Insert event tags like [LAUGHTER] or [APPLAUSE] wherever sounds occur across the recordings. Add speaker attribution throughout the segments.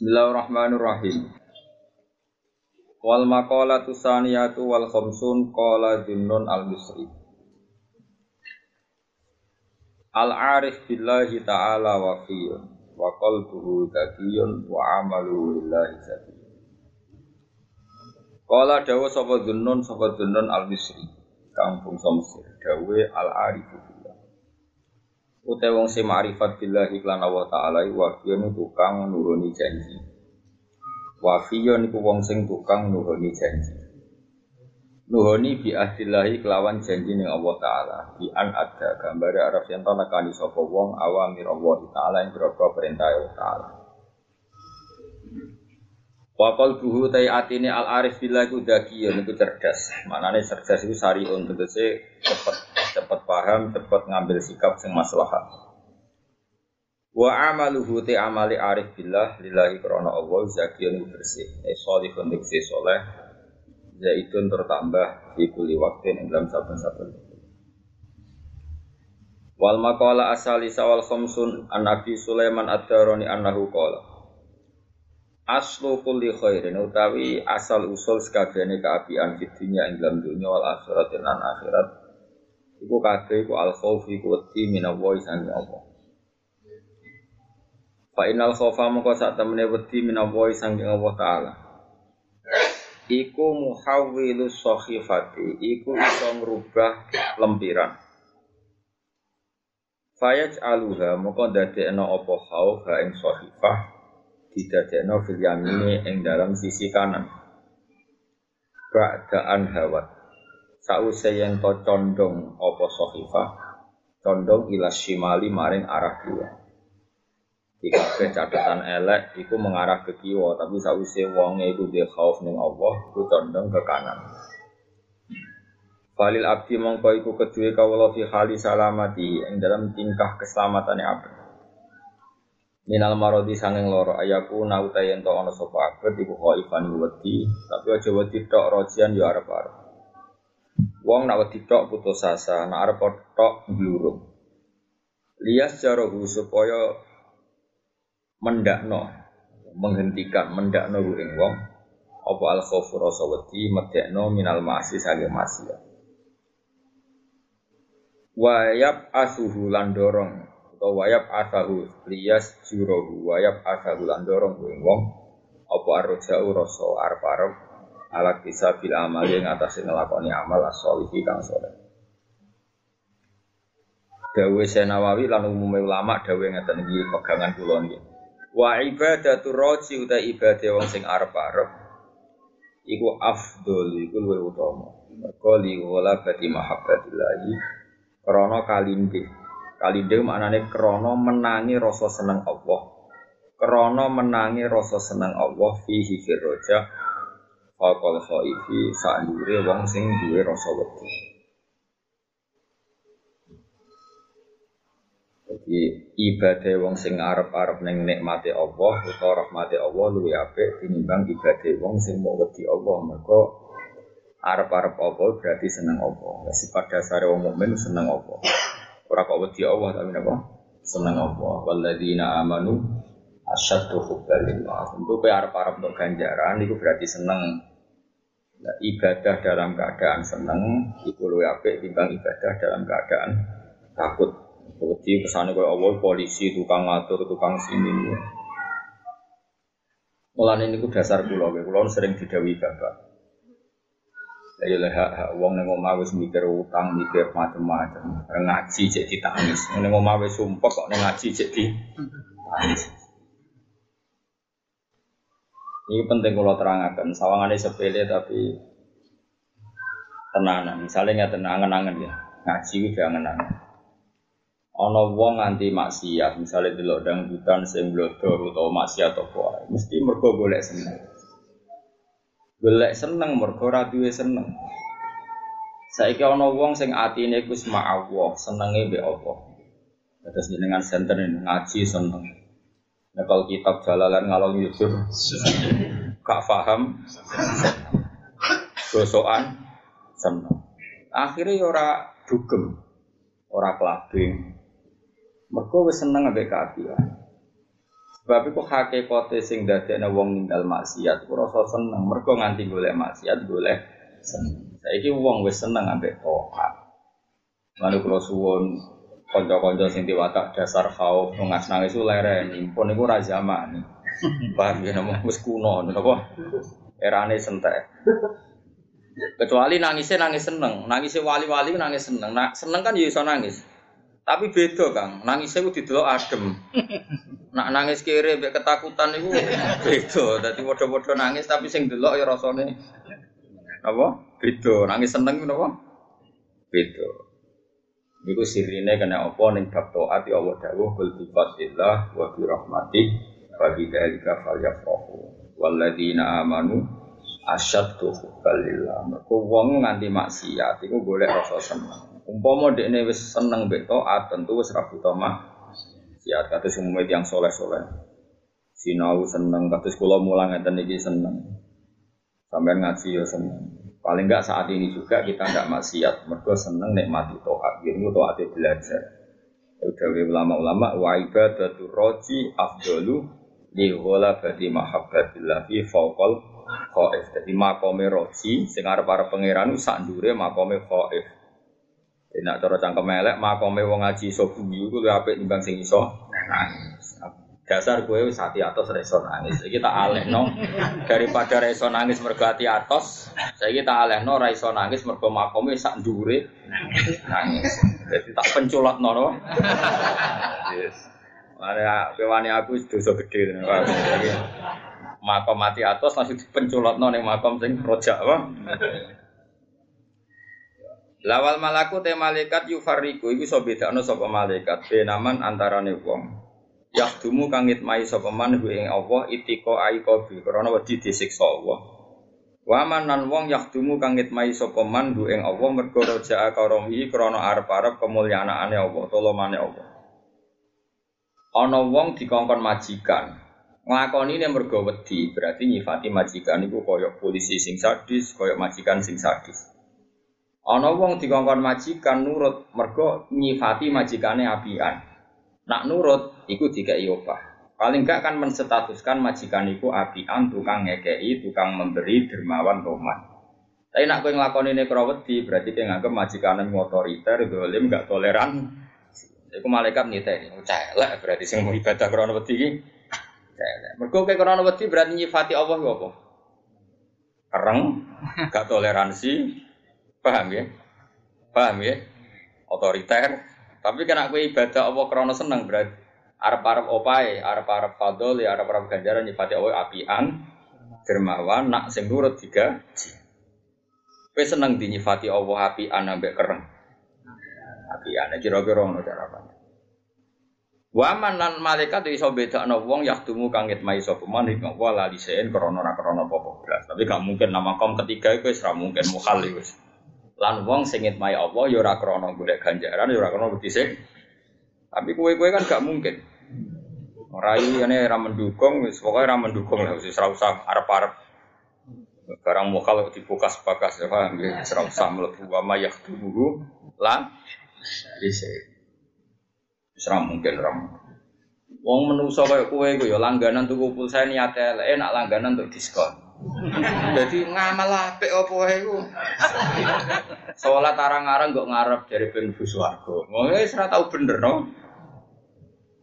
Speaker 1: Bismillahirrahmanirrahim. Wal maqalatu saniyatu wal khamsun qala Junnun al-Misri. Al-arif billahi ta'ala wa fiyun wa qalbuhu zakiyun wa amaluhu lillahi zakiyun. Qala dawa sapa Junnun sapa Junnun al-Misri. Kang bangsa Mesir dawe al-arifu Utai wong sing ma'rifat billahi iklan Allah taala wa fiyun tukang nuruni janji. Wa fiyun iku wong sing tukang nuruni janji. Nuhoni bi ahdillahi kelawan janji ning Allah taala bi an ada gambar araf yang ta nekani sapa wong awamir Allah taala yang berapa perintah Allah taala. Wa qalbuhu tai atine al arif billahi ku dakiyun iku cerdas. Manane cerdas iku sariun tegese cepet cepat paham, cepat ngambil sikap sing maslahat. Wa amaluhu te amali arif billah lillahi krana Allah zakiyun bersih. Eh salihun diksi soleh. Zaitun tertambah di kuli waktin ing dalam saben-saben. Wal maqala asali sawal khamsun an Nabi Sulaiman ad-Darani annahu qala Aslu kulli khairin utawi asal usul sekabehane kaapian fid dunya ing dalam dunya wal akhirat lan akhirat Iku kabeh iku al khauf iku wedi minallahi sange Allah. Fa innal khaufa moko sak temene wedi minallahi sange Allah taala. Iku muhawwilu sakhifati, iku iso ngrubah lempiran. Fayaj aluha moko dadekno apa khauf ha ing sakhifah didadekno fil yamini ing dalam sisi kanan. Ba'daan hawat sause yen to condong apa sahifah condong ila shimali maring arah kiwa. Jika catatan elek iku mengarah ke kiwa tapi sause wonge iku dia khauf ning Allah iku condong ke kanan. Falil abdi mongko iku kedue kawula fi hali salamati ing dalam tingkah keselamatan abdi. Minal marodi sanging loro ayaku nauta yen to ana sapa abdi iku khaifan wedi tapi aja wedi tok rojian yo arep-arep Wong nak wedi tok putus asa, nak arep tok glurung. Lias jarohu supaya mendakno, menghentikan mendakno ing wong apa al khaufu rasa wedi medekno minal ma'asi sange maksiat. Wayap asuhu lan dorong atau wayap asahu lias jurohu wayap asahu lan dorong ing wong apa arja'u rasa arep-arep ala bisa bil amal yang atas ngelakoni amal asolihi kang soleh. Dawe Senawawi lan umumnya ulama dawe ngeten iki pegangan kula niki. Wa ibadatu roji uta ibadah wong sing arep-arep iku afdol iku luwih utama. Mergo li wala bati mahabbatillahi krana kalinde. Kalinde maknane krana menangi rasa seneng Allah. Krana menangi rasa seneng Allah fihi firroja Fakol khaifi sa'ndure wong sing duwe rasa wedi. Jadi ibadah wong sing arep-arep ning nikmate Allah utawa rahmate Allah luwih apik tinimbang ibadah wong sing mau wedi Allah. Mergo arep-arep Allah berarti seneng Allah. Sifat dasar wong mukmin seneng Allah. Ora kok wedi Allah tapi napa? Seneng Allah. Walladzina amanu asyaddu hubban lillah. Untuk arep-arep untuk ganjaran itu berarti seneng Nah, ibadah dalam keadaan seneng itu luwih apik ibadah dalam keadaan takut. Wedi kesane koyo Allah polisi tukang ngatur tukang sini. Mulane niku dasar kula, kula sering didawi bapak. Ya lha hak wong ning omah mikir utang, mikir macam-macam. Ngaji cek ditangis. Ning omah sumpek kok ning ngaji cek ditangis. Ini penting kalau terangkan. Sawangannya sepele tapi tenanan. Misalnya nggak tenangan-angan ya, ngaji udah angan-angan. Ono wong nganti maksiat, misalnya di lodang hutan blodor atau maksiat apa mesti mergo golek seneng. Golek seneng mergo ra seneng. Saiki ana wong sing atine iku wis Allah, senenge mbek Allah. Terus jenengan senter ngaji seneng. Nah kalau kitab jalalan ngalor yusuf, gak paham, gosokan, seneng. Akhirnya ya ora dugem, ora kelabing. Mereka wis seneng ambek keapian. Sebab itu hakikate sing dadekne wong ninggal maksiat ku rasa seneng mergo nganti golek maksiat golek seneng. Saiki wong wis seneng ambek taat. Lalu kula suwun kanca-kanca sing diwatak dasar khauf ngas nangis ku lereni. Pun niku ra zaman. Paham ya namo wis kuno napa? Erane sentek. Kecuali nangisnya nangis seneng, nangisnya wali-wali nangis seneng. Nah, seneng kan ya nangis. Tapi beda Kang, nangisnya ku didelok adem. Nak nangis kiri mbek ketakutan itu beda. Dadi padha-padha nangis tapi sing delok ya rasane apa? Beda. Nangis seneng napa? Beda. Iku sirine kena apa ning bab taat ya Allah dawuh kul bi fadlillah wa bi rahmati wa bi falyafrahu. Walladzina amanu asyaddu hubbalillah. Mergo wong nganti maksiat iku golek rasa seneng. Umpama dekne wis seneng mbek taat tentu wis ra butuh maksiat kados umumé yang soleh-soleh. Sinau seneng kados kula mulang ngeten iki seneng. Sampai ngaji ya seneng. Paling enggak saat ini juga kita enggak maksiat, mergo seneng nikmati toat. Ini toat belajar. Udah ulama-ulama wa ibadatu roji afdalu li badi mahabbatillah fi fawqal khaif. Jadi makome roji sing arep-arep pangeran sak ndure makome khaif. Enak cara cangkem elek makome wong ngaji iso iku luwih apik timbang sing iso dasar gue wis hati atos reso nangis. Iki tak alehno daripada reso nangis mergo hati atos, saiki tak alehno ra iso nangis mergo makome sak ndure nangis. Jadi tak penculotno no. Yes. Mare pewani aku dosa gede makom mati atos langsung dipenculotno ning makom sing rojak apa. Lawal malaku te malaikat yufariku iku iso bedakno sapa malaikat benaman antarane wong. Yahdumu kangit mai sapa man ing Allah itiko aiko bi krana wedi disiksa Allah. Wa nan wong yahdumu kangit mai sapa man ing Allah mergo raja karomi krana arep-arep kemulyaaane Allah, tolomane Allah. Ana wong dikongkon majikan. Nglakoni ne mergo wedi, berarti nyifati majikan iku kaya polisi sing sadis, kaya majikan sing sadis. Ana wong dikongkon majikan nurut mergo nyifati majikane apian. Nak nurut, iku tiga opah. Paling gak kan menstatuskan majikan iku apian, tukang ngekei, tukang memberi, dermawan, roman. Tapi nak kowe nglakoni ini krawedi, berarti kowe nganggep majikan otoriter, dolim, gak toleran. Iku malaikat ini, celek berarti sing mau ibadah krono wedi iki. Celek. Mergo kowe krono wedi berarti nyifati Allah kok apa? Kereng, gak toleransi, paham ya? Paham ya? Otoriter, tapi kena kue ibadah Allah krono seneng berarti Arab Arab opai, Arab Arab fadol, ya Arab Arab ganjaran nyifati Allah apian, dermawan, nak sing nurut tiga. Kue seneng dinyifati Allah apian ambek kereng. Apian, kira-kira ono cara apa? Waman lan malaikat iso bedakno wong yahdumu kangit mai sapa man ing wa lali sen krana ora krana apa blas. Tapi gak mungkin nama kaum ketiga iku wis mungkin mukhal wis. Lan wong sing ngitmai Allah ya ora krana golek ganjaran ya ora krana Tapi kue-kue kan gak mungkin. Ora ini ra mendukung wis pokoke ra mendukung lah wis ora usah arep-arep barang mukal dibukas-bakas ya paham ya ora usah mlebu wa ma bisa. Wis ra mungkin ra Wong menungso kaya kowe iku ya langganan tuku pulsa niate enak langganan untuk diskon. Jadi ngamal apik apa wae iku. Salat arang-arang kok ngarep dari ben swarga. Wong wis ora tau bener no.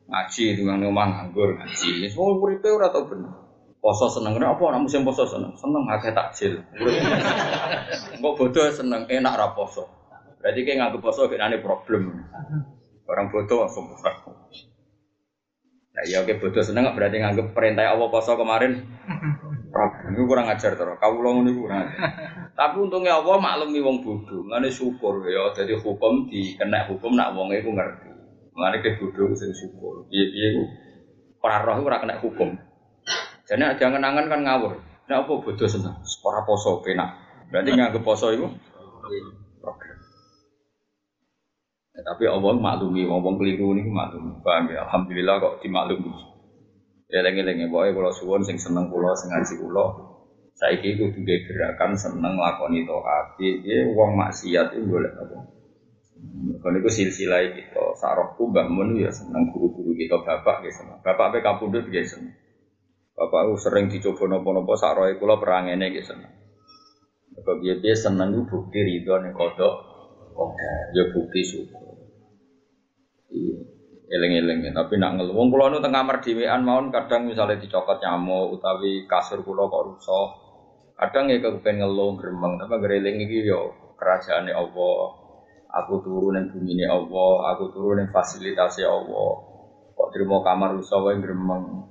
Speaker 1: Ngaji dengan omah nganggur ngaji. Wong uripe ora tau bener. Poso seneng apa ora musim poso seneng. Seneng akeh takjil. Kok [LAUGHS] bodoh seneng enak ra poso. Berarti kayak nganggep poso kenane problem. Orang bodoh langsung Nah, ya oke bodoh seneng berarti nganggep perintah Allah poso kemarin ini kurang ajar terus. Kau ulang ini kurang. Tapi untungnya Allah maklumi wong bodoh. Mengenai syukur ya. Jadi hukum di kena hukum nak wong itu ngerti. Mengenai ke bodoh sing syukur. Iya iya itu. Para roh itu kena hukum. Jadi jangan angan kan ngawur. Nah apa bodoh seneng. Para poso penak. Berarti nggak poso itu. Ya, tapi Allah maklumi, wong keliru ini maklumi. Paham ya? Alhamdulillah kok dimaklumi. Ya lengi-lengi boy kalau suwon sing seneng pulau sing ngaji pulau saiki kudu gerakan seneng lakoni toat. Piye uang maksiat itu boleh apa? Kalau itu silsilah kita, sarokku Mbak Mun ya senang guru-guru kita bapak ya senang. Bapak apa kapundut ya senang. Bapak itu sering dicoba nopo-nopo saroy kula perangene ya senang. Bapak dia senang itu bukti ridho nih kodok. Oke, ya bukti syukur. Iya, eleng-eleng tapi nak ngeluh. Wong kula nu tengah kamar dhewean mawon kadang misalnya dicokot nyamuk utawi kasur kula kok rusak. Kadang ya kepen ngeluh gremeng, tapi gereling iki yo kerajaane Allah aku turun yang bumi ini Allah, aku turun yang fasilitasi Allah. Kok terima kamar rusak wae gremeng.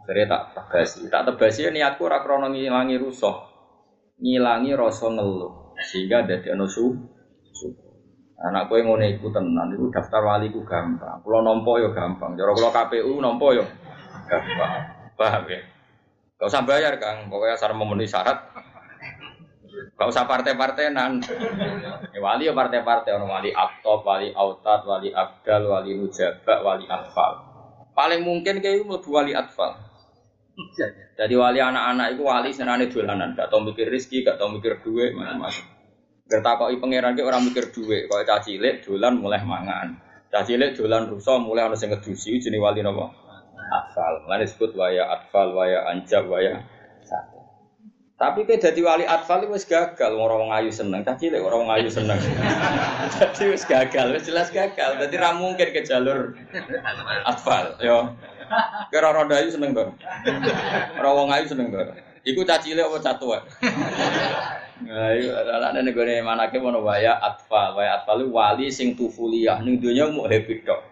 Speaker 1: Akhirnya tak tebasi, tak tebasi ya niatku ora krana ngilangi rusak. Ngilangi rasa ngeluh sehingga dadi ana su. Anak kowe ngono iku tenan iku daftar wali ku gampang. Kula nampa ya gampang. Cara kula KPU nampa ya gampang. Paham ya? Gak usah bayar Kang, pokoknya asal memenuhi syarat Gak usah partai-partainan. Ya, wali ya partai-partai orang wali aktop, wali autat, wali abdal, wali nujaba, wali atfal. Paling mungkin kayak lebih wali atfal. Jadi wali anak-anak itu wali senane dolanan, gak tau mikir rizki, gak tau mikir duit, macam-macam. Gertakoi pangeran ki orang mikir duit, kalau caci cilik dolan mulai mangan. Caci cilik dolan rusak mulai harus sing ngedusi jenis wali nopo. Atfal. Mulane disebut waya atfal, waya anjab, waya. Tapi kayak jadi wali atfal itu gagal, orang ayu seneng, tapi cilik orang ayu seneng. [LAUGHS] jadi wis gagal, wis jelas gagal. Jadi ra mungkin ke jalur atfal, yo. Kira orang ayu seneng tuh, orang ayu seneng tuh. Iku caci cilik apa catua? Nah, itu adalah ada negara mana ke mana waya atfal, waya atfal wali sing tufuliah, nih dunia mau happy dok.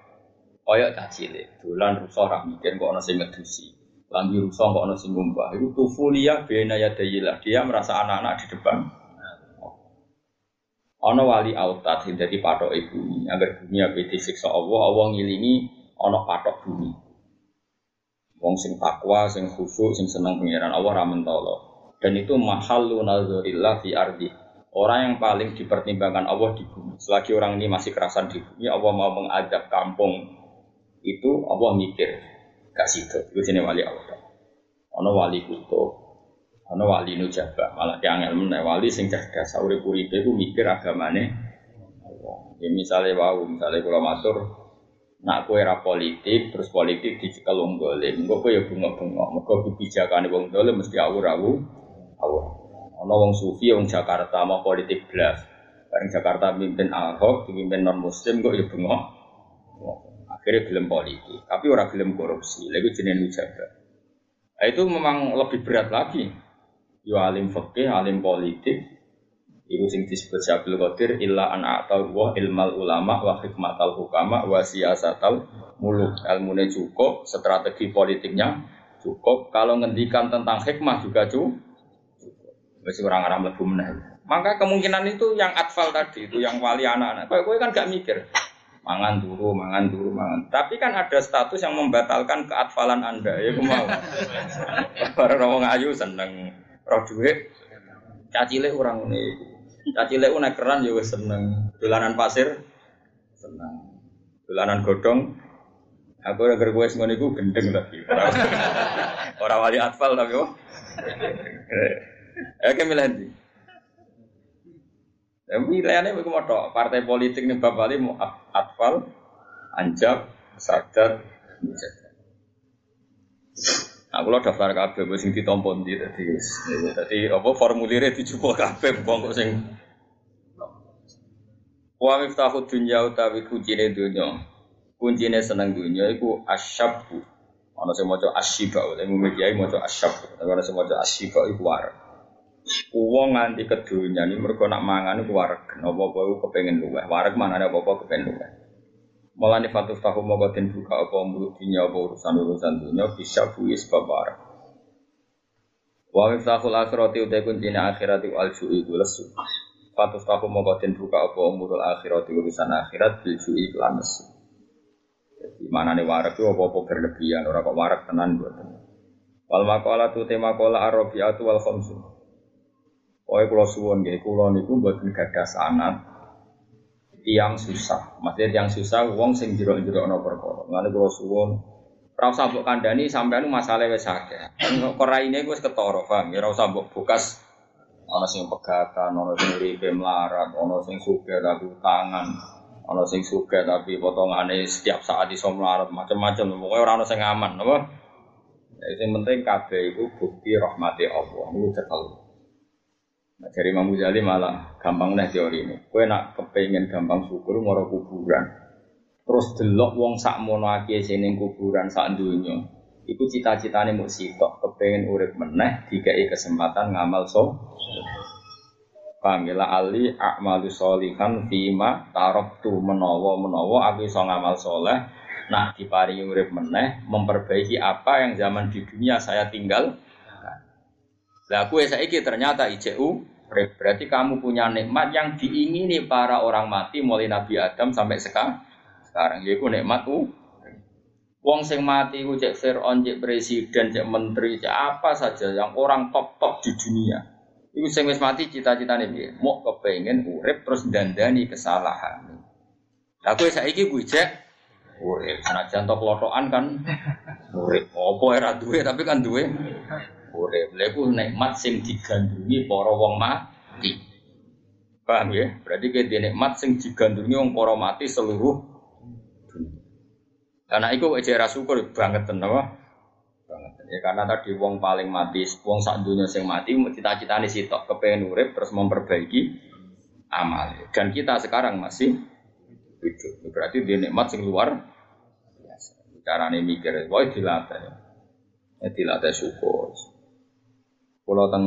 Speaker 1: Kayak caci cilik, dolan rusak ra mikir kok ana sing ngedusi. Lambi rusak kok sing ngumpah. Itu tufulia bena ya dayilah. Dia merasa anak-anak di depan. Ono wali autat jadi patok ibu agar bumi apa disiksa Allah, Allah ngilingi ono patok bumi. Wong sing takwa, sing khusyuk, sing seneng pengiran Allah ramen tolo. Dan itu mahallu nazarillah fi ardi. Orang yang paling dipertimbangkan Allah di bumi. Selagi orang ini masih kerasan di bumi, Allah mau mengajak kampung itu Allah mikir gak situ. Itu jenis wali Allah. Ono wali kuto, ono wali nujaba. Malah yang ilmu wali sing cerdas. Sauri puri ku mikir agamane. Ya misalnya wau, misalnya kalau matur, nak kue era politik, terus politik dicekel wong dolim. Engko kowe ya bunga-bunga. Mergo kebijakane wong dolim mesti awur-awur. Awur. Ono wong sufi wong Jakarta mau politik blas. Bareng Jakarta mimpin Ahok, dipimpin non muslim kok ya bunga akhirnya gelem politik, tapi orang gelem korupsi. Lalu jenis nujaba. Nah, itu memang lebih berat lagi. Yo alim fakih, alim politik, Iku sing disebut Syabul Qadir illa an atau wa ilmal ulama wa hikmatal hukama wa siyasatal muluk. Ilmune cukup, strategi politiknya cukup. Kalau ngendikan tentang hikmah juga cukup. Masih orang Arab lebih meneh. Maka kemungkinan itu yang atfal tadi itu yang wali anak-anak. Kau kan gak mikir mangan dulu, mangan dulu, mangan. Tapi kan ada status yang membatalkan keatfalan Anda, ya mau. [LAUGHS] Para orang ayu seneng roh duit, cacile orang ini, cacile unek keran ya seneng, dolanan pasir seneng, dolanan godong. Aku udah gue semua niku gendeng lagi. Orang wali atfal tapi oh. Eh, kemilih Ya pilihannya itu mau partai politik nih bapak Ali mau atfal, anjab, sadar, Aku lo daftar kabeh wis sing ditompo ndi dadi dadi apa formulire dijupuk kabeh wong kok sing Wa miftahu dunya utawi kuncine dunya. Kuncine seneng dunya iku asyabu. Ana sing maca asyiba, utawa mung kiai maca asyab. Ana sing maca asyiba iku wareg. Uang nganti kedunya ini mereka nak mangan itu wareg. Apa-apa itu kepengen luweh. Wareg mana ada apa-apa kepengen luweh. Malah nih fatus tahu mau den buka apa mulut dunia apa urusan urusan dunia bisa buis babar. Wa miftahul akhirati utai kuncinya akhirati al ju'i itu lesu. Fatus tahu mau den buka apa umurul akhirati urusan akhirat bil kelan lesu. Jadi nih wareg itu apa-apa berlebihan orang kok wareg tenan buat. Wal makola tu tema kola arabiatu wal khamsu. Pokoknya kalau suwon gak, kalau niku buat gadah sanat tiang susah. Maksudnya tiang susah, uang sing jero jero no perkara. Lalu kalau suwon, rasa mbok kandani sampai nu masalah wes akeh. Korai ini gue ketoro, paham? Ya rasa mbok bukas Ono sing pegatan, ono sing uripe melarat, ono sing sugih tapi tangan. Ono sing suka tapi potongane setiap saat iso melarat macam-macam. Pokoknya orang ono sing aman, apa? Ya, yang penting kabeh itu bukti rahmati Allah. Itu cekel. Nah, dari Imam Ghazali malah gampang nih teori ini. Kue nak kepengen gampang syukur ngoro kuburan. Terus delok wong sak mono akeh sing kuburan sak dunya. Iku cita-citane mau sitok, kepengen urip meneh dikai kesempatan ngamal so. Ya ali a'malu solihan fima tarok tu menawa menawa aku iso ngamal soleh nah diparingi urip meneh memperbaiki apa yang zaman di dunia saya tinggal lah aku saiki ternyata ICU berarti kamu punya nikmat yang diingini para orang mati mulai Nabi Adam sampai sekarang sekarang yaitu nikmat u Wong sing mati ku cek Fir'aun, cek presiden, cek menteri, cek apa saja yang orang top-top di dunia. Iku sing wis mati cita-citane piye? Mau kepengen urip terus dandani kesalahan. Aku saiki ku cek urip. Senajan tok lotokan kan urip. Apa era duwe tapi kan duwe urip. Lha iku nikmat sing digandrungi para wong mati. Paham ya? Berarti kayak nikmat sing digandrungi wong para mati seluruh karena itu aja syukur banget apa? Banget. Ya karena tadi wong paling mati, wong sak dunia sing mati cita cita sih tok kepengen urip terus memperbaiki amal. Dan kita sekarang masih hidup. Berarti dia nikmat sing luar biasa. Carane mikir, wah dilatih. Ya dilatih syukur. Kalau teng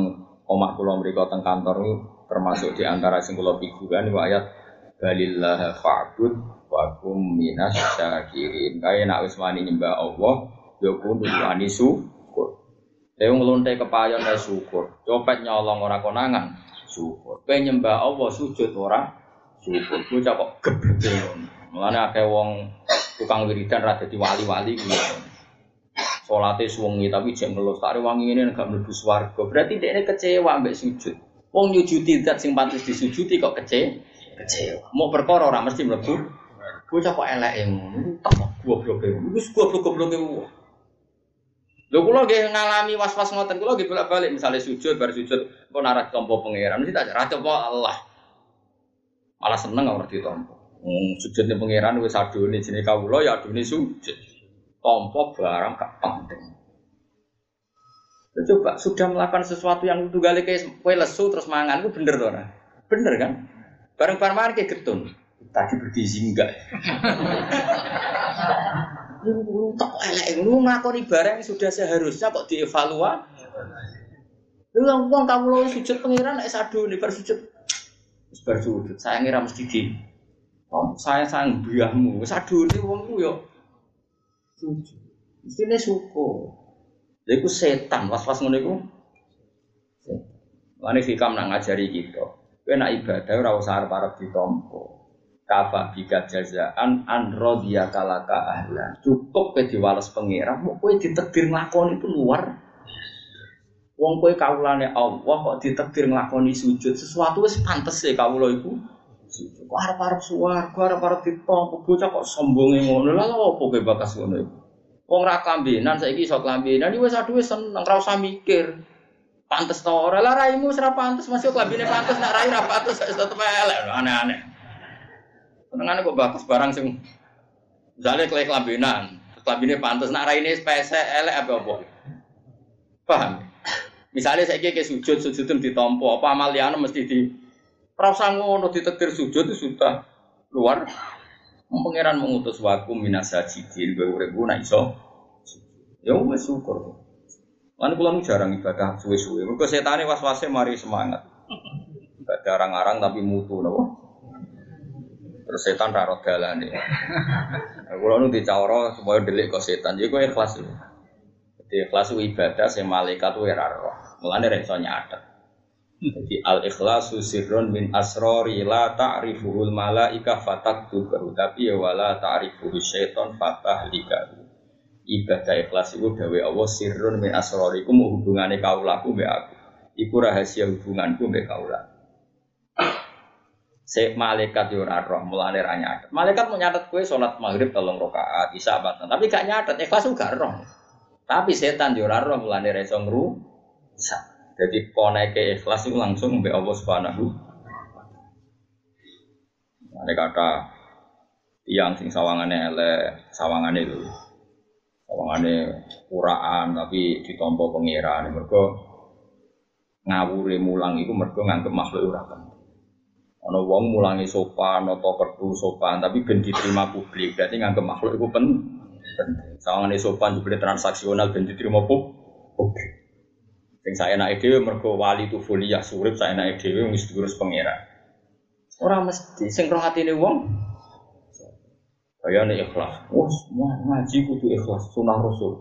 Speaker 1: omah pulau mereka teng kantor itu termasuk di antara sing kula pikiran ayat balillah fa'bud wakum minas syakirin. Kaya nak wis wani nyembah Allah, ya kudu wani syukur. Dewe ngeluntai kepayon ya syukur. Copet nyolong ora konangan, syukur. Kowe nyembah Allah sujud ora syukur. Bocah kok gebleke Mulane akeh wong tukang wiridan ra dadi wali-wali. Salate suwengi tapi jek ngelus tak wangi ini gak mlebu swarga. Berarti dekne kecewa mbek sujud. Wong nyujudi zat sing pantes disujudi kok kecewa. Kecewa. Mau perkara ora mesti mlebu Bocah kok elek ngono, tak goblok e. Wis goblok-goblok e. Lho kula nggih ngalami was-was ngoten, kula nggih bolak-balik misalnya sujud bar sujud kok narak tompo pangeran, mesti tak ra Allah. Malah seneng ora ditompo. Hmm, sujudnya pangeran wis adone jenenge kawula ya adone sujud. Tompo barang gak penting. Coba sudah melakukan sesuatu yang tunggale kayak kue lesu terus mangan itu bener tuh Bener kan? Bareng-bareng kayak getun. Tadi bergizi enggak. [LAUGHS] Lu tak elek, lu ngakoni barang yang sudah seharusnya kok dievaluasi. Lu yang uang kamu lo sujud pengiran, nek sadu nih bersujud. Bersujud, saya ngira mesti di. Oh, saya sayang biahmu, sadu nih uang ku Sujud, nih suko. Jadi setan, was-was ngono iku. Setan. fikam nak ngajari kita. Kowe nak ibadah ora usah arep-arep ditampa kafa bika jazaan an rodiya kalaka ahla cukup ke diwales pengira mau kue ditekdir nglakoni itu luar wong kue kaulane Allah kok ditekdir nglakoni sujud sesuatu wis pantes ya kawula iku kok arep-arep kok arep-arep ditompo bocah kok sombonge ngono? Lha opo kowe bakas ngono iku? Wong ra kambenan saiki iso klambenan wis aduh wis seneng ra usah mikir. Pantes to ora? Lah raimu ora pantes masih klambine pantes nak rai ra pantes tetep elek aneh-aneh. Senengane kok bagus barang sing misalnya klek kelambinan, kelambine pantas nak raine spese elek apa apa. Paham? Misalnya saya kayak sujud sujud itu ditompo apa amal liyane mesti di rasa ngono ditetir sujud itu sudah luar. Pangeran mengutus waku minas sajidin gue urip nak iso. Ya wis syukur. Lan kula jarang ibadah suwe-suwe. Mergo setane was-wase mari semangat. Ibadah arang-arang tapi mutu napa? Terus setan raro dalane. Kulo nu dicawara supaya delik kok setan. Jadi gue ikhlas. Jadi ikhlas ibadah sing malaikat kuwi roh. Mulane ra iso. Jadi al ikhlasu sirrun min asrori la ta'rifuhul malaika fataktubahu tapi ya wala ta'rifuhu syaiton lika. Ibadah ikhlas itu dawe Allah sirrun min asrori iku mau hubungane kaulaku mbek aku. Iku rahasia hubunganku mbek kaulaku. Se malaikat yo ora roh mulane ra nyatet. Malaikat mau nyatet kowe salat maghrib tolong rakaat, isya batan. Tapi gak nyatet, ikhlas gak roh. Tapi setan yo ora roh mulane ra iso ngrusak. Jadi poneke ikhlas itu langsung mbek Allah Subhanahu Ada kata tiang sing sawangane elek, sawangane lho. Sawangane kuraan tapi ditompo pangeran. Mergo ngawure mulang iku mergo nganggep makhluk penting. Ana wong mulangi sopan atau kertu sopan tapi ben diterima publik. Berarti nganggep makhluk iku penting. Sawangane sopan juga transaksional ben diterima publik. Sing saya naik dewe mergo wali tu foliyah surip saya naik dewe wis diurus pangeran. Ora mesti sing roh atine wong Kayane ikhlas. Wah, semua ngaji kudu ikhlas sunah rasul.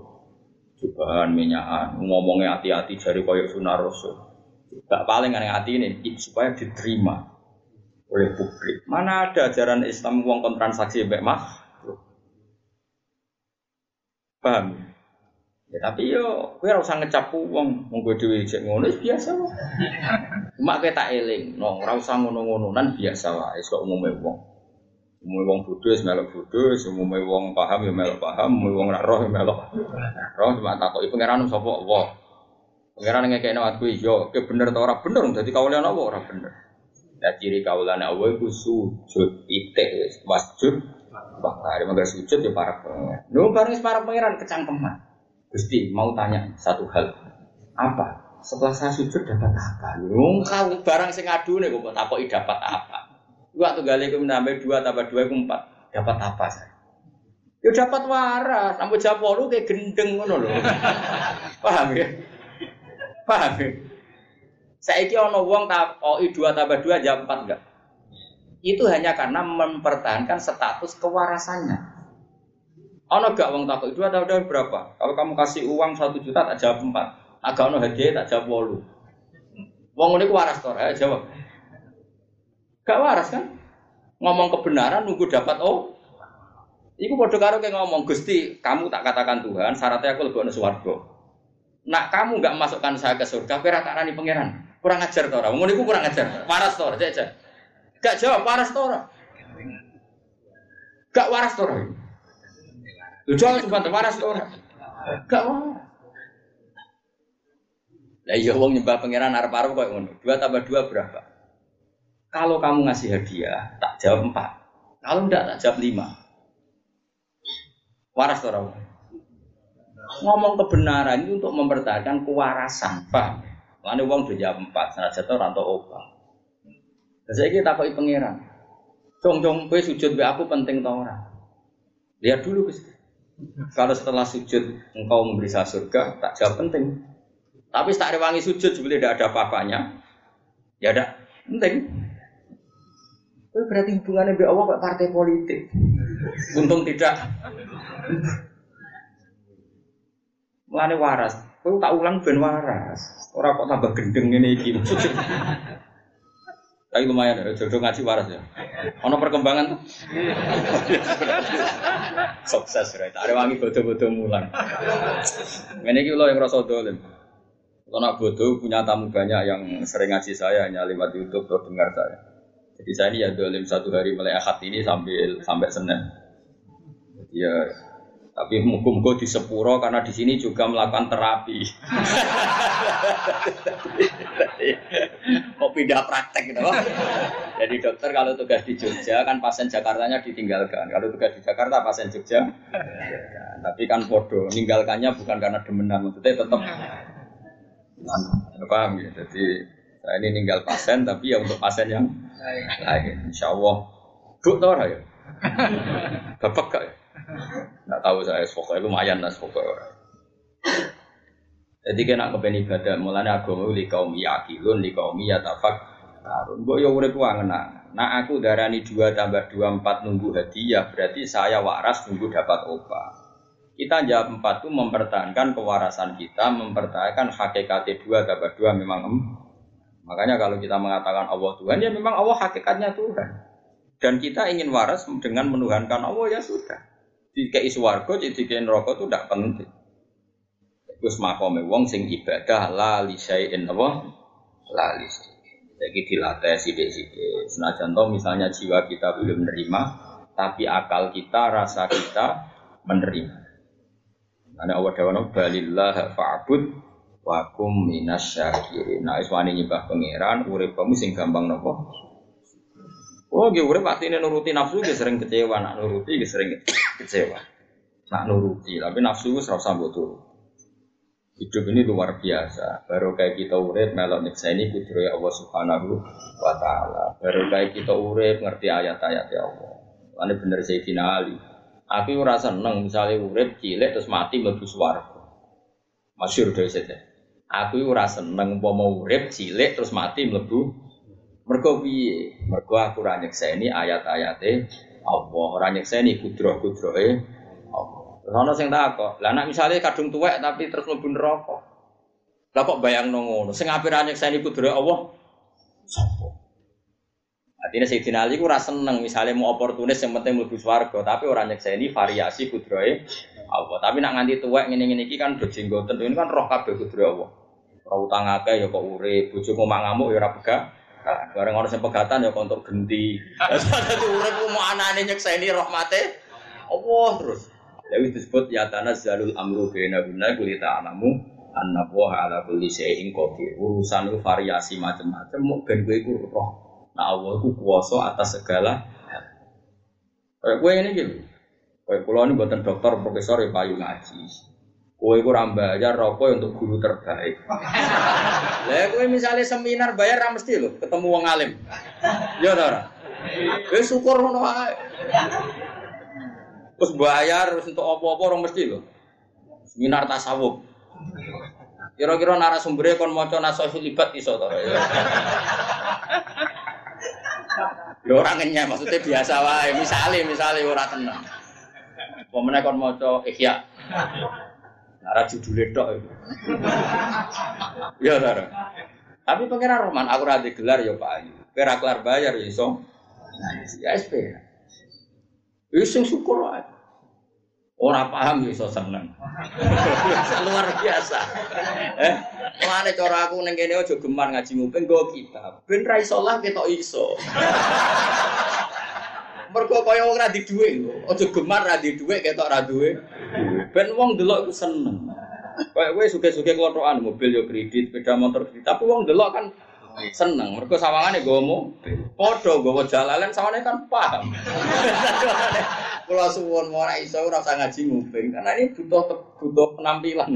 Speaker 1: Cobaan minyakan, ngomongnya hati-hati jari koyok sunah rasul. Gak paling aneh hati ini supaya diterima oleh publik. Mana ada ajaran Islam uang kontransaksi mbak mah? Paham? Ya tapi yo, gue harus ngecap uang, mau gue dewi cek ngono biasa lah. Cuma kita tak eling, no, ora usah ngono-ngono, nan biasa lah, esok umumnya uang. Umumnya wong bodoh, melok bodoh, umumnya wong paham ya melok paham, umumnya wong roh ya melok roh. Cuma takut ibu pangeran sapa Allah. Pangeran ngekekno aku yo, ke bener ta ora bener, dadi kawulan apa ora bener. Nah ciri kaulane Allah itu sujud itik wasjud bakar maka sujud ya para pangeran. Lu bareng para pangeran kecangkeman. Gusti mau tanya satu hal. Apa? Setelah saya sujud dapat apa? Lu kau barang sing adu nih kok takoki dapat apa? Waktu gali aku menambah dua tambah dua aku empat. Dapat apa saya? Ya dapat waras, sampai jawab lu kayak gendeng ngono loh. [LAUGHS] Paham ya? Paham ya? Saiki ono wong takoki dua tambah dua jam empat enggak? Itu hanya karena mempertahankan status kewarasannya. Ono gak wong takoki dua tambah dua berapa? Kalau kamu kasih uang satu juta tak jawab empat. Agak ono hadiah tak jawab wolu. Wong ini waras tor, ya jawab. Gak waras kan? Ngomong kebenaran nunggu dapat oh. Iku bodoh karo kayak ngomong Gusti, kamu tak katakan Tuhan, syaratnya aku lebih swarga. Nak kamu nggak masukkan saya ke surga, kira tak rani pangeran. Kurang ajar tora, ngomong iku kurang ajar. Waras tora, aja. Gak jawab waras tora. Gak waras tora. Jawab cuma waras tora. Gak waras. Lah iya wong nyembah pangeran arep-arep kok ngono. Dua tambah dua berapa? Kalau kamu ngasih hadiah, tak jawab empat. Kalau enggak, tak jawab lima. Waras orang. Ngomong kebenaran itu untuk mempertahankan kewarasan, paham? Lalu uang udah jawab empat, sana jatuh rantau obah. Saya kita takut pangeran. Cong cong, gue sujud be aku penting tau orang. Lihat dulu guys. Kalau setelah sujud engkau memberi saya surga, tak jawab penting. Tapi tak rewangi sujud sebetulnya tidak ada apa-apanya. Ya ada penting. Itu berarti hubungannya dengan Allah kayak partai politik. Untung tidak. Mulane waras. Kowe tak ulang ben waras. Ora kok tambah gendeng ngene iki. Tapi lumayan ya, jodoh ngaji waras ya. Ono perkembangan tuh. Sukses right. Ada wangi bodoh-bodoh mulan. Ini lo yang rasa dolim. Kalau nak bodoh punya tamu banyak yang sering ngaji saya hanya lewat YouTube atau dengar saya. Jadi saya ini ya dolim satu hari mulai akad ini sambil sampai senin. Ya tapi muka-muka di Sepuro karena di sini juga melakukan terapi. [LAUGHS] Mau pindah praktek gitu. Jadi dokter kalau tugas di Jogja kan pasien Jakartanya ditinggalkan. Kalau tugas di Jakarta pasien Jogja. Tapi kan podo, meninggalkannya bukan karena demenan, maksudnya tetap paham ya. Jadi saya ini ninggal pasien tapi ya untuk pasien yang lain. Insya Allah. Bu tau ya? Bapak gak ya? Nggak tahu saya, pokoknya lumayan lah pokoknya. Jadi kena kepen ibadah, mulanya agama li kaum yakilun, li kaum yatafak. Karun, gue yang urip ngena. Nah aku darani dua tambah dua empat nunggu hadiah, berarti saya waras nunggu dapat obat. Kita jawab empat itu mempertahankan kewarasan kita, mempertahankan hakikat dua tambah dua memang em. Makanya kalau kita mengatakan Allah Tuhan, ya memang Allah hakikatnya Tuhan. Dan kita ingin waras dengan menuhankan Allah ya sudah. Isu warga, jika neraka itu tidak penting. Terus makome wong sing ibadah la li syai'in apa? La li Jadi dilatih sidik-sidik. Senajan toh misalnya jiwa kita belum menerima, tapi akal kita, rasa kita menerima. Karena Allah dawana balillah fa'bud wa kum minas syakirin. Nah, iswani nyembah pangeran, urip kamu sing gampang nopo? Oh, gue urip pasti nuruti nafsu, gue sering kecewa, nak nuruti, gue sering kecewa. Nak nuruti, tapi nafsu gue serasa butuh. Hidup ini luar biasa. Baru kayak kita urip melok ini kudroy Allah Subhanahu wa taala. Baru kayak kita urip ngerti ayat-ayat ya Allah. Ini bener Sayyidina Ali. Aku ora seneng misalnya urip cilik terus mati mlebu swarga. Masyhur dari saja. Aku ora seneng umpama urip cilik terus mati mlebu Mergo piye? Mergo aku ora nyekseni ayat-ayate Allah, ora nyekseni kudroh-kudrohe Allah. Terus ana sing takok, lah nek misale kadung tuwek tapi terus mlebu neraka. Lah kok bayangno ngono? Sing ape ora nyekseni kudrohe Allah? Sopo? Artinya Sayyidina Ali ku ora seneng misalnya mau oportunis yang penting mlebu swarga, tapi ora nyekseni variasi kudrohe Allah. Tapi nak nganti tuwek ngene-ngene iki kan bejenggoten ini kan roh kabeh kudrohe Allah. Ora utang akeh ya kok urip, bojomu mangamuk ya ora pegah. Bareng orang yang pegatan ya kontok genti. [LAUGHS] Ada tuh urip mau anane nyekseni rahmate Allah terus. Lalu disebut ya tanah zalul amru guna kulita anamu anna wa ala kulli syai'in qadir. Urusan itu variasi macam-macam ben gue iku roh. Nah Allah itu kuasa atas segala hal. Kayak ini gitu. Kayak pulau ini buatan dokter, profesor, ya payu ngaji. Kue kurang bayar rokok untuk guru terbaik. Lah kue misalnya seminar bayar ra mesti ketemu wong alim. Ya ora. Wis syukur. Terus bayar terus untuk apa-apa orang mesti lho. Seminar tasawuf. Kira-kira narasumbernya kon maca nasihul libat iso to. Ya ora ngenyek maksudnya biasa wae. Misale misale ora tenang. Pemenang kon maca ihya. Nara judulnya tok itu. ya Nara. Tapi pengen Roman, aku rada gelar ya Pak Ayu. Kira kelar bayar ya iso. Ya SP. Ya sing syukur aja. Orang paham ya iso seneng. [LAUGHS] Luar biasa. Eh, mana cara aku neng kene aja gemar ngaji nguping go kita. Ben ra iso lah ketok iso. [LAUGHS] Mergo kaya wong ra di dhuwit. Aja gemar ra di dhuwit ketok ra duwe. Ben wong delok iku seneng. Kayak kowe suge-suge kelothokan mobil yo kredit, sepeda motor kredit, tapi wong delok kan seneng. Mergo sawangane nggawa mobil. Padha nggawa jalalan sawane kan paham. [LAUGHS] Kula suwun ora iso ora usah ngaji nguping karena ini butuh butuh penampilan.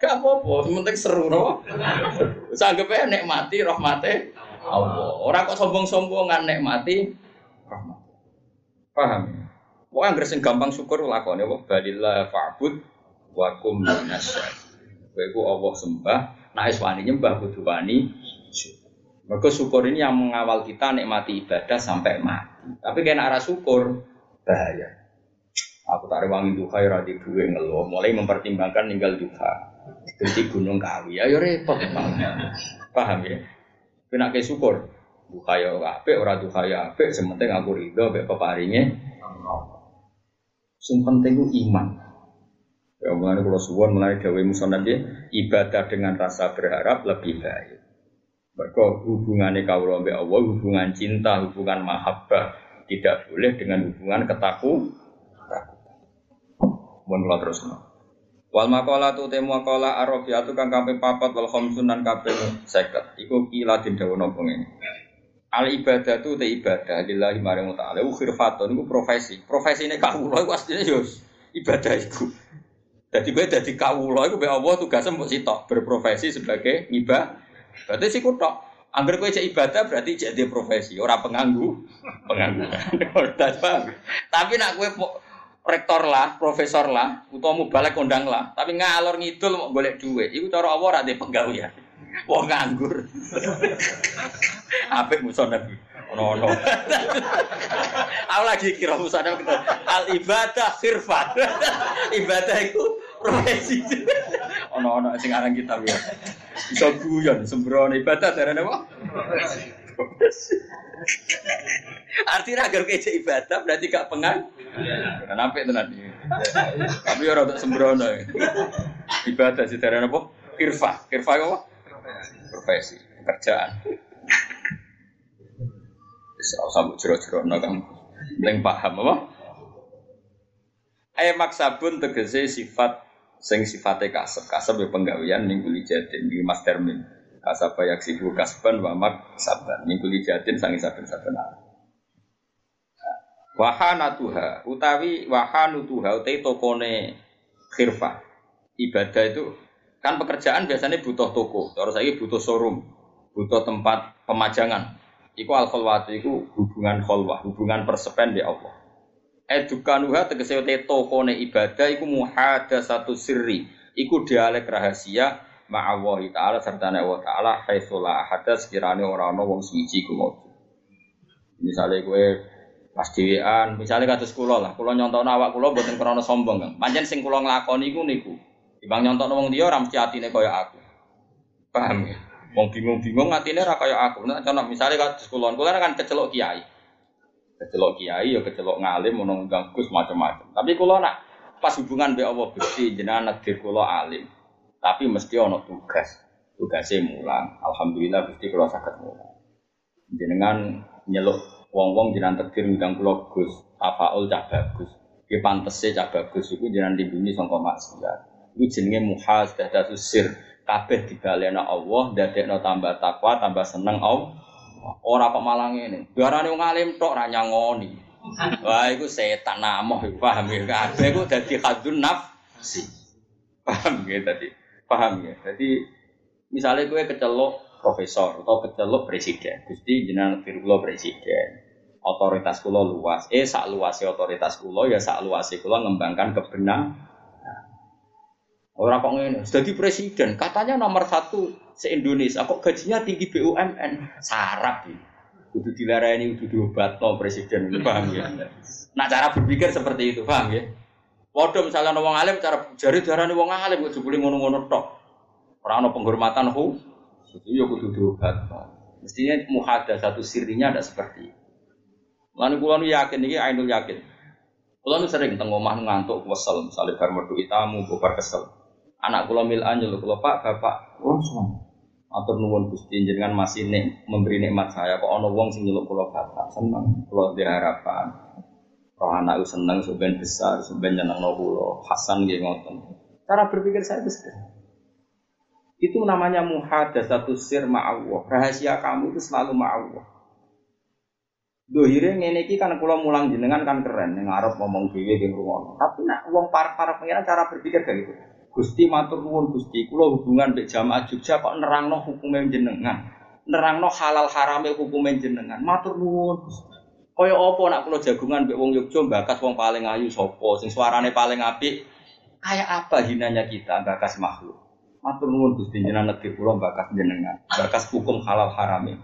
Speaker 1: Gak apa-apa, penting seru no. Sanggepnya nikmati rahmate Allah. Orang kok sombong-sombongan nikmati rahmat. Paham? Pokoknya anggere sing gampang syukur lakone wa balillah fa'bud wa kum minasy. Kowe ku Allah sembah, wis wani nyembah kudu wani Mereka syukur ini yang mengawal kita nikmati ibadah sampai mati. Tapi kena arah syukur bahaya. Aku tak rewangi duha ya di duwe ngeluh. Mulai mempertimbangkan tinggal duha. Di gunung kawi. Ayo repot. Paham ya? Kena ke syukur. Duha ya apik, ora duha ya apik. Sementing aku ridho mbek peparinge. Sing penting iman. Ya mulai kalau suwon mulai gawe musonat ibadah dengan rasa berharap lebih baik. Mereka hubungannya kaulah mbak Allah, hubungan cinta, hubungan mahabbah tidak boleh dengan hubungan ketaku. Mohon kalau terus Wal makola tu temu makola arabiatu kang kaping papat wal khamsun nan kaping. Iku kila den dawa napa ngene. Al ibadah tu te ibadah lillahi maring ta'ala. Khirfatun iku profesi. Profesine kawula iku asline yo ibadah iku. Dadi kowe dadi kawula iku mbek Allah tugasnya mbok sitok berprofesi sebagai ibadah Berarti sih kutok. Angger kowe cek ibadah berarti dia profesi, orang penganggu, [LAUGHS] penganggu. Tapi nak kowe rektor lah, profesor lah, utawa balik kondang lah, tapi ngalor ngidul mau golek duit, itu cara Allah ora ya. Wong nganggur. [LAUGHS] Apik musuh Nabi. Ono ono. [LAUGHS] Aku lagi kira Nabi al ibadah khirfat. ibadah itu profesi. Ono ono sing aran kitab ya. Bisa guyon sembrono ibadah darane apa? Artinya agar kece ibadah berarti gak pengan. Kan apik tenan iki. Tapi ora untuk sembrono. Ibadah sih darane apa? Kirfa. Kirfa apa? Profesi, pekerjaan. Bisa usah jero-jero kan. Penting paham apa? Ayat maksabun tegese sifat sing sifatnya kasep. Kasep ya penggawean ning kuli jatin di mas termin Kasaba yaksibu kasban wa mak saban. Minggu jatin sangi saben-saben Wahana tuha utawi wahanu tuha utai tokone khirfah. Ibadah itu kan pekerjaan biasanya butuh toko. Terus lagi butuh showroom butuh tempat pemajangan. Iku al kholwatu iku hubungan kholwah hubungan persepen di Allah edukanuha tegese tokone ibadah iku muhada satu sirri iku dialek rahasia ma'awahi ta'ala serta Allah ta'ala haitsulah ahada sekiranya orang-orang wong suci ku misalnya gue pas dhewean, misale kados kula lah, kula nyontokno awak kula mboten krana sombong, Kang. Pancen sing kula nglakoni iku niku. Timbang nyontokno wong liya ora mesti atine kaya aku. Paham ya? Wong bingung-bingung atine ora kaya aku. Nek contoh misale kados kula, kula kan kecelok kiai. Kecelok kiai ya kecelok ngalim ono ganggus macam-macam. Tapi kula nak pas hubungan mbek Allah Gusti jenengan negir kula alim. Tapi mesti ono tugas. Tugasnya mulang. Alhamdulillah Gusti kula saged mulang. Jenengan nyeluk wong-wong jenengan takdir ngundang kula Gus, tafaul cah bagus. Ki pantese cah bagus iku jenengan lindungi sangka maksiat. Iku jenenge muhasadatus sir. Kabeh dibalena Allah, dadekno tambah takwa, tambah seneng Allah. Ora kok malah ngene. Diarani wong alim tok ra nyangoni. Wah, iku setan namoh, paham ya? Kabeh iku dadi khadun nafsi. Paham ya tadi? Paham ya? Jadi misalnya gue kecelok profesor atau kecelok presiden, Gusti jenengan firula presiden otoritas kulo luas. Eh sak luasnya otoritas kulo ya sak luasnya kulo ngembangkan kebenaran. Orang kok ngene, jadi presiden, katanya nomor satu se Indonesia, kok gajinya tinggi BUMN, sarap ya. Kudu dilarani, kudu diobat no presiden, paham ya? Nah cara berpikir seperti itu, paham ya? Waduh misalnya wong alim, cara jari darah wong alim, kok jebule ngono-ngono tok. Orang no penghormatan hu, ya kudu diobat. Mestinya muhadah satu sirinya ada seperti itu. Lalu yakin ini ainul yakin. Kulo nu sering teng omah ngantuk kesel, misalnya bar metu itamu, bubar kesel. Anak kulo mil anjul, kulo pak bapak, oh semua. Atur nuwun gusti jenengan masih nek memberi nikmat saya kok ono wong sing nyeluk kulo bapak seneng, kulo harapan. Roh anak seneng sebenarnya besar, sebenarnya nyeneng no kulo, Hasan gitu ngoten. Cara berpikir saya itu Itu namanya muhadatsatu sir ma'allah. Rahasia kamu itu selalu ma'allah. Dohire ngene iki kan kula mulang jenengan kan keren ning arep ngomong dhewe ge ngrungokno. Tapi nak wong para-para pengiran cara berpikir kayak gitu. Gusti matur nuwun Gusti, kula hubungan mbek jamaah Jogja kok nerangno hukume jenengan. Nerangno halal harame hukume jenengan. Matur nuwun Gusti. Kaya apa nak kula jagungan mbek wong Yogja bakas wong paling ayu sapa, sing suarane paling apik. Kayak apa hinanya kita bakas makhluk. Matur nuwun Gusti jenengan negeri kula bakas jenengan. Bakas hukum halal harame.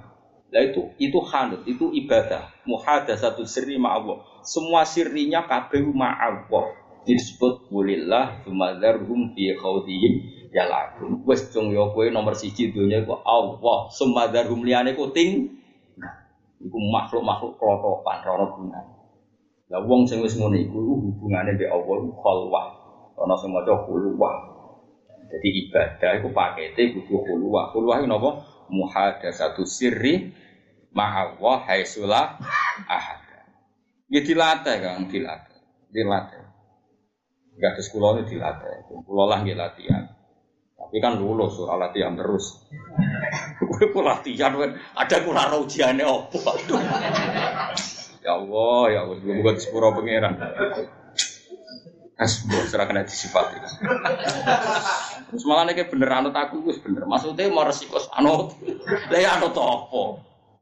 Speaker 1: Lah itu itu hanut, itu ibadah. Muhadatsatu sirri ma'allah. Semua sirrinya kabeh ma'allah. Disebut walillah tsumadzarhum fi khawdihim yalakun. Wes cung yo kowe nomor siji donya iku Allah. Tsumadzarhum liyane ku ting. Iku makhluk-makhluk klotokan ora guna. Lah wong sing wis ngono iku hubungane mbek Allah khalwah. Ana sing maca khulwah. Jadi ibadah iku pakete kudu khulwah. Khulwah iku napa? muhadatsatu sirri ma'allah haitsulah ahad. Ya dilatih kan, dilatih. Dilatih. Gak ada sekolah ini dilatih. Kulo lah nggih latihan. Tapi kan lulus soal latihan terus. Gue pun latihan ada kurang ujiannya opo. ya Allah, ya Allah, gue bukan sepuro pangeran. Asbuk serahkan hati sifat Terus malah nih bener anut aku gue bener. Maksudnya mau resiko anut. Lah ya anut apa?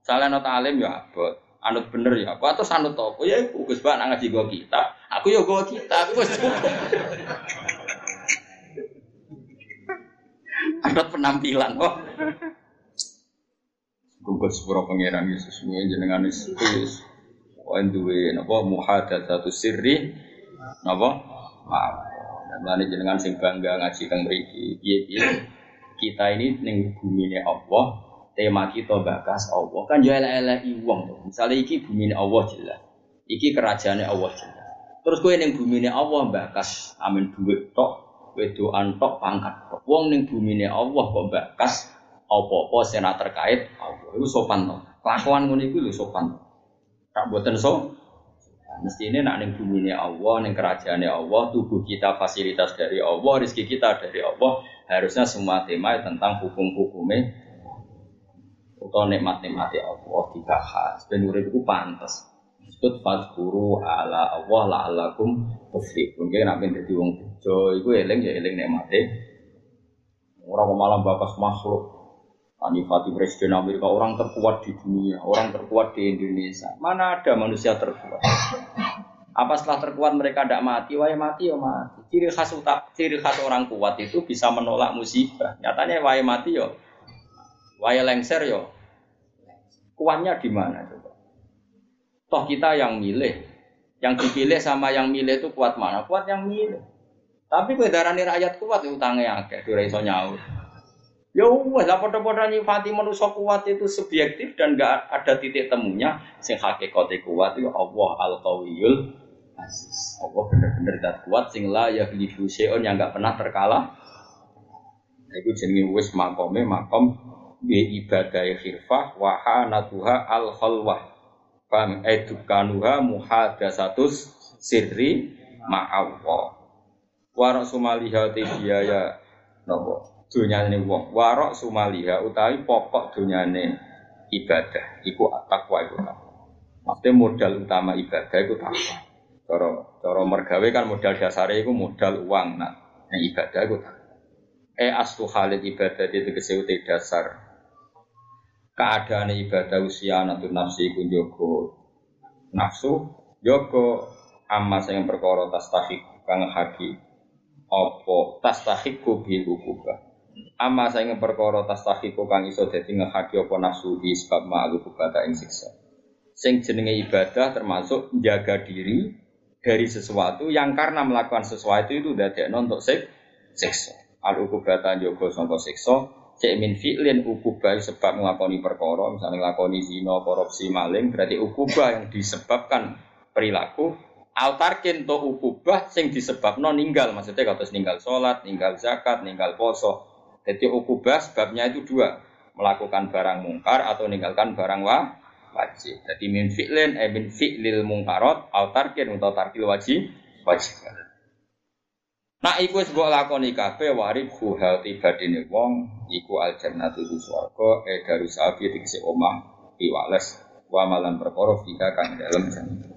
Speaker 1: Salah anut alim ya abot. Anut bener ya apa? Atau anut apa? Ya Gus Bak ngaji gue kitab. Aku ya gue kitab. Wis Anut penampilan kok. Gue sepuro pangeran Yesus gue jenengan Yesus. Wah duwe napa muhadatsatu sirri napa maaf. Dan jenengan sing bangga ngaji teng mriki. Piye-piye kita ini ning bumi Allah, tema kita bakas Allah. Kan yo elek-elek. Misalnya iki bumi Allah jelas. Iki kerajaannya Allah jelas. Terus kowe ning bumi Allah bakas amin duit tok, wedoan tok pangkat tok. Wong ning bumi Allah kok bakas apa-apa sing terkait Allah. Iku sopan to. Kelakuan ngono iku lho sopan. Tak boten so Mesti ini nak neng bumi ini Allah, neng kerajaan Allah, tubuh kita fasilitas dari Allah, rezeki kita dari Allah. Harusnya semua tema tentang hukum-hukumnya utawa nikmat-nikmate Allah dibahas ben urip iku disebut fadhkuru ala Allah la'allakum tuflihun kene nek ben dadi wong bejo iku eling ya eling nikmate ora malah bakas makhluk Anifati Presiden Amerika orang terkuat di dunia, orang terkuat di Indonesia. Mana ada manusia terkuat? Apa setelah terkuat mereka tidak mati? Wah mati ya mati. Ciri khas utak, ciri khas orang kuat itu bisa menolak musibah. Nyatanya wah mati yo, wah lengser yo. Kuatnya di mana? Toh kita yang milih, yang dipilih sama yang milih itu kuat mana? Kuat yang milih. Tapi kedarani rakyat kuat itu utangnya akeh, dure iso nyaur. Ya wes lah podo-podo nyifati manusia kuat itu subjektif dan gak ada titik temunya. Sing hakikate kuat itu Allah al-qawiyul aziz. Allah bener-bener dat kuat sing la ya ghlibu seon yang gak pernah terkalah. Iku jenenge wis makome makom bi ibadah khirfah wa hanatuha al khalwah. Paham edukanuha muhadasatus sirri ma'awwa. Wa rasumaliha tijaya nopo dunyane wong. Warok sumaliha utawi pokok dunyane ibadah. Iku takwa iku takwa maksudnya modal utama ibadah iku takwa. Cara cara mergawe kan modal dasare iku modal uang nah ibadah iku takwa eh astu halid ibadah itu kesehute dasar keadaan ibadah usia nanti nafsi iku jogo nafsu jogo amma sing perkara tastahik kang haki apa tastahiku bil hukubah Ama saya ingin perkara tastahiku kang iso dadi ngehaki apa nafsu di sebab ma'alu bukata ing siksa. Sing jenenge ibadah termasuk jaga diri dari sesuatu yang karena melakukan sesuatu itu dadekno untuk sik siksa. Al ukubata jogo sangka siksa, cek min fi'lin ukubah sebab nglakoni perkara, misalnya nglakoni zina, korupsi, maling, berarti ukubah yang disebabkan perilaku altarkin to ukubah sing disebabno ninggal maksudnya kados ninggal sholat, ninggal zakat, ninggal poso jadi ukubah sebabnya itu dua, melakukan barang mungkar atau meninggalkan barang wa, wajib. Jadi min fi'lin eh min fi'lil mungkarot au tarkin atau tarkil wajib wajib. Nah, iku wis mbok lakoni kabeh warib hal tibadine wong iku al jannatu swarga e darus sapi tegese omah piwales wa malam perkara fika kang dalem jannah